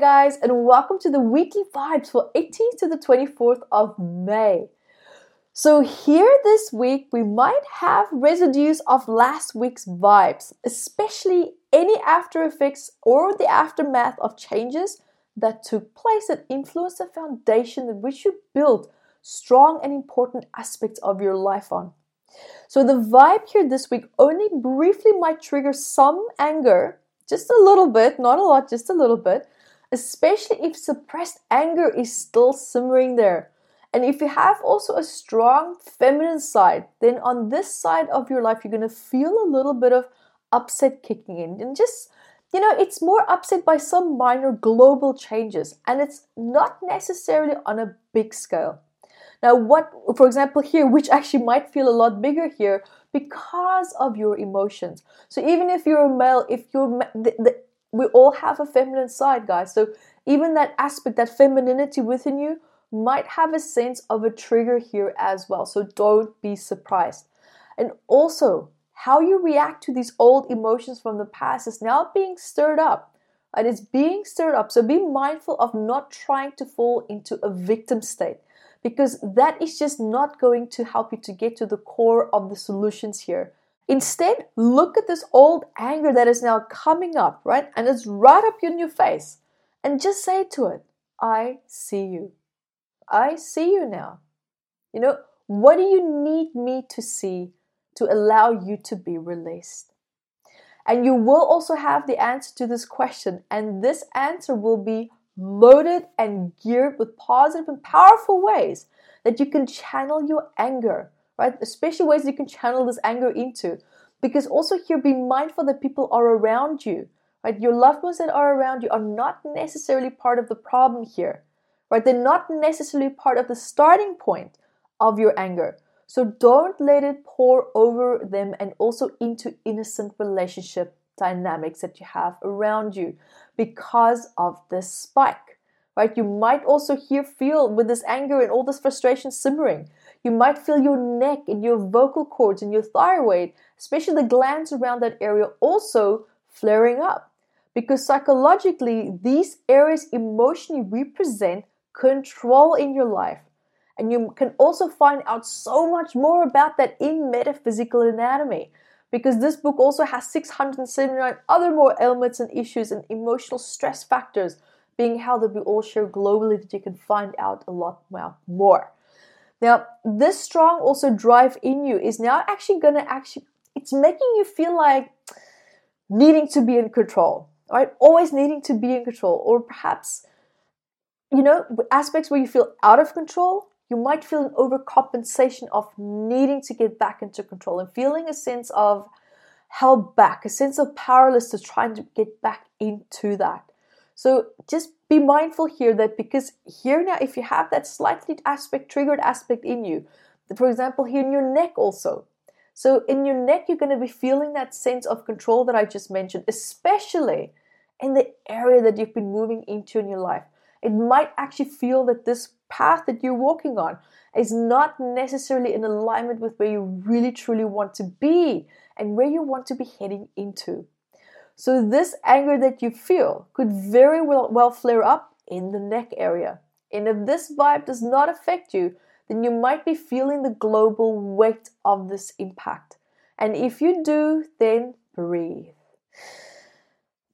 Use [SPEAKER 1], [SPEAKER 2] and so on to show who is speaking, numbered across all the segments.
[SPEAKER 1] Guys, and welcome to the weekly vibes for 18th to the 24th of May. So, here this week, we might have residues of last week's vibes, especially any after effects or the aftermath of changes that took place that influenced the foundation in which you built strong and important aspects of your life on. So, the vibe here this week only briefly might trigger some anger, just a little bit, not a lot, just a little bit, especially if suppressed anger is still simmering there. And if you have also a strong feminine side, then on this side of your life, you're going to feel a little bit of upset kicking in. And just, you know, it's more upset by some minor global changes, and it's not necessarily on a big scale. Now, what, for example, here, which actually might feel a lot bigger here because of your emotions. So even if you're a male, if you're, the, the, we all have a feminine side, guys. So even that aspect, that femininity within you, might have a sense of a trigger here as well. So don't be surprised. And also, how you react to these old emotions from the past is now being stirred up. And it's being stirred up. So be mindful of not trying to fall into a victim state because that is just not going to help you to get to the core of the solutions here. Instead, look at this old anger that is now coming up, right? And it's right up in your face. And just say to it, I see you. I see you now. You know, what do you need me to see to allow you to be released? And you will also have the answer to this question, and this answer will be loaded and geared with positive and powerful ways that you can channel your anger, right? Especially ways you can channel this anger into. Because also here, be mindful that people are around you, right? Your loved ones that are around you are not necessarily part of the problem here, right? They're not necessarily part of the starting point of your anger. So don't let it pour over them and also into innocent relationship dynamics that you have around you because of this spike. Right? You might also here feel with this anger and all this frustration simmering. You might feel your neck and your vocal cords and your thyroid, especially the glands around that area, also flaring up. Because psychologically, these areas emotionally represent control in your life. And you can also find out so much more about that in metaphysical anatomy because this book also has 679 other more ailments and issues and emotional stress factors being held that we all share globally that you can find out a lot more. Now, this strong also drive in you is now actually going to actually, it's making you feel like needing to be in control, right? Always needing to be in control, or perhaps, you know, aspects where you feel out of control you might feel an overcompensation of needing to get back into control and feeling a sense of held back, a sense of powerless to trying to get back into that. So just be mindful here that because here now, if you have that slightly aspect, triggered aspect in you, for example, here in your neck also. So in your neck, you're going to be feeling that sense of control that I just mentioned, especially in the area that you've been moving into in your life. It might actually feel that this path that you're walking on is not necessarily in alignment with where you really truly want to be and where you want to be heading into. So, this anger that you feel could very well, well flare up in the neck area. And if this vibe does not affect you, then you might be feeling the global weight of this impact. And if you do, then breathe.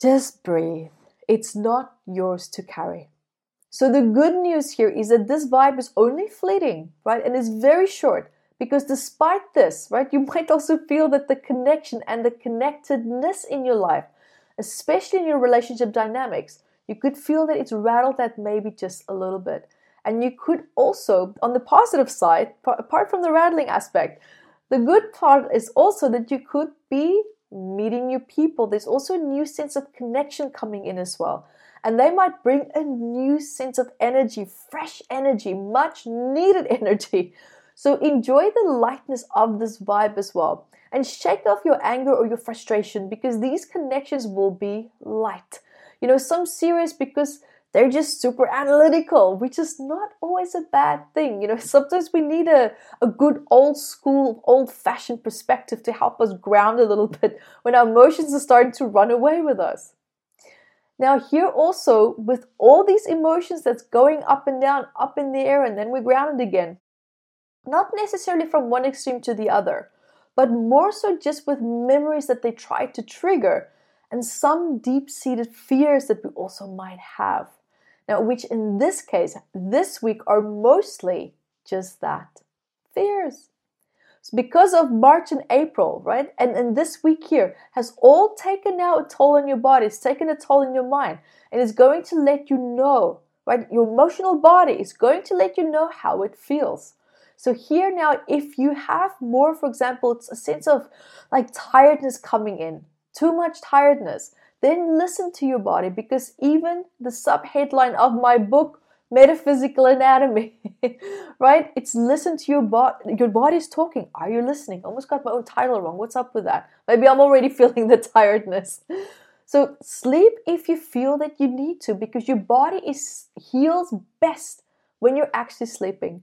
[SPEAKER 1] Just breathe. It's not yours to carry. So the good news here is that this vibe is only fleeting, right? And it's very short because despite this, right, you might also feel that the connection and the connectedness in your life, especially in your relationship dynamics, you could feel that it's rattled that maybe just a little bit. And you could also, on the positive side, apart from the rattling aspect, the good part is also that you could be meeting new people. There's also a new sense of connection coming in as well and they might bring a new sense of energy, fresh energy, much needed energy. So enjoy the lightness of this vibe as well. And shake off your anger or your frustration because these connections will be light. You know, some serious because they're just super analytical, which is not always a bad thing. You know, sometimes we need a, a good old school, old fashioned perspective to help us ground a little bit when our emotions are starting to run away with us. Now, here also, with all these emotions that's going up and down, up in the air, and then we're grounded again, not necessarily from one extreme to the other, but more so just with memories that they try to trigger and some deep seated fears that we also might have. Now, which in this case, this week are mostly just that fears. So because of March and April, right? And, and this week here has all taken now a toll on your body, it's taken a toll on your mind, and it's going to let you know, right? Your emotional body is going to let you know how it feels. So here now, if you have more, for example, it's a sense of like tiredness coming in, too much tiredness, then listen to your body because even the sub headline of my book metaphysical anatomy, right? It's listen to your body. Your body's talking. Are you listening? Almost got my own title wrong. What's up with that? Maybe I'm already feeling the tiredness. So sleep if you feel that you need to, because your body is heals best when you're actually sleeping.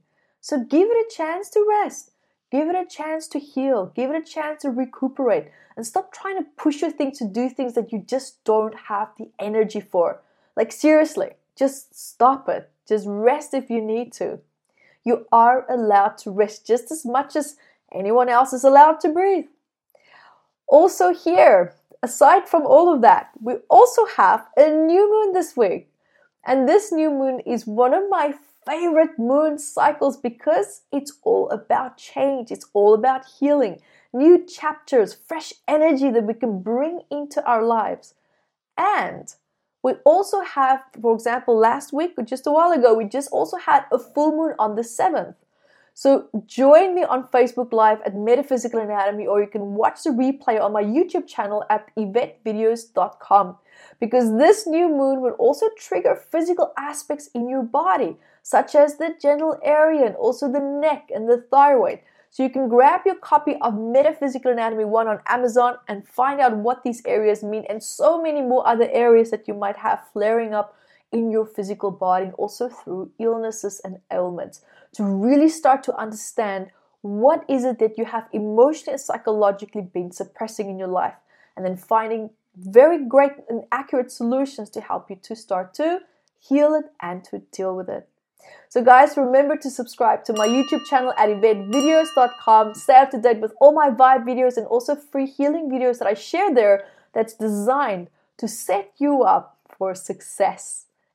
[SPEAKER 1] So give it a chance to rest. Give it a chance to heal. Give it a chance to recuperate. And stop trying to push your thing to do things that you just don't have the energy for. Like, seriously, just stop it. Just rest if you need to. You are allowed to rest just as much as anyone else is allowed to breathe. Also, here, aside from all of that, we also have a new moon this week. And this new moon is one of my favorite moon cycles because it's all about change, it's all about healing, new chapters, fresh energy that we can bring into our lives. And we also have, for example, last week just a while ago, we just also had a full moon on the 7th. So join me on Facebook Live at Metaphysical Anatomy, or you can watch the replay on my YouTube channel at EvetteVideos.com. Because this new moon will also trigger physical aspects in your body, such as the genital area and also the neck and the thyroid. So you can grab your copy of Metaphysical Anatomy 1 on Amazon and find out what these areas mean and so many more other areas that you might have flaring up in your physical body and also through illnesses and ailments to really start to understand what is it that you have emotionally and psychologically been suppressing in your life and then finding very great and accurate solutions to help you to start to heal it and to deal with it. So, guys, remember to subscribe to my YouTube channel at EvetteVideos.com. Stay up to date with all my vibe videos and also free healing videos that I share there that's designed to set you up for success.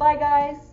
[SPEAKER 2] Bye guys!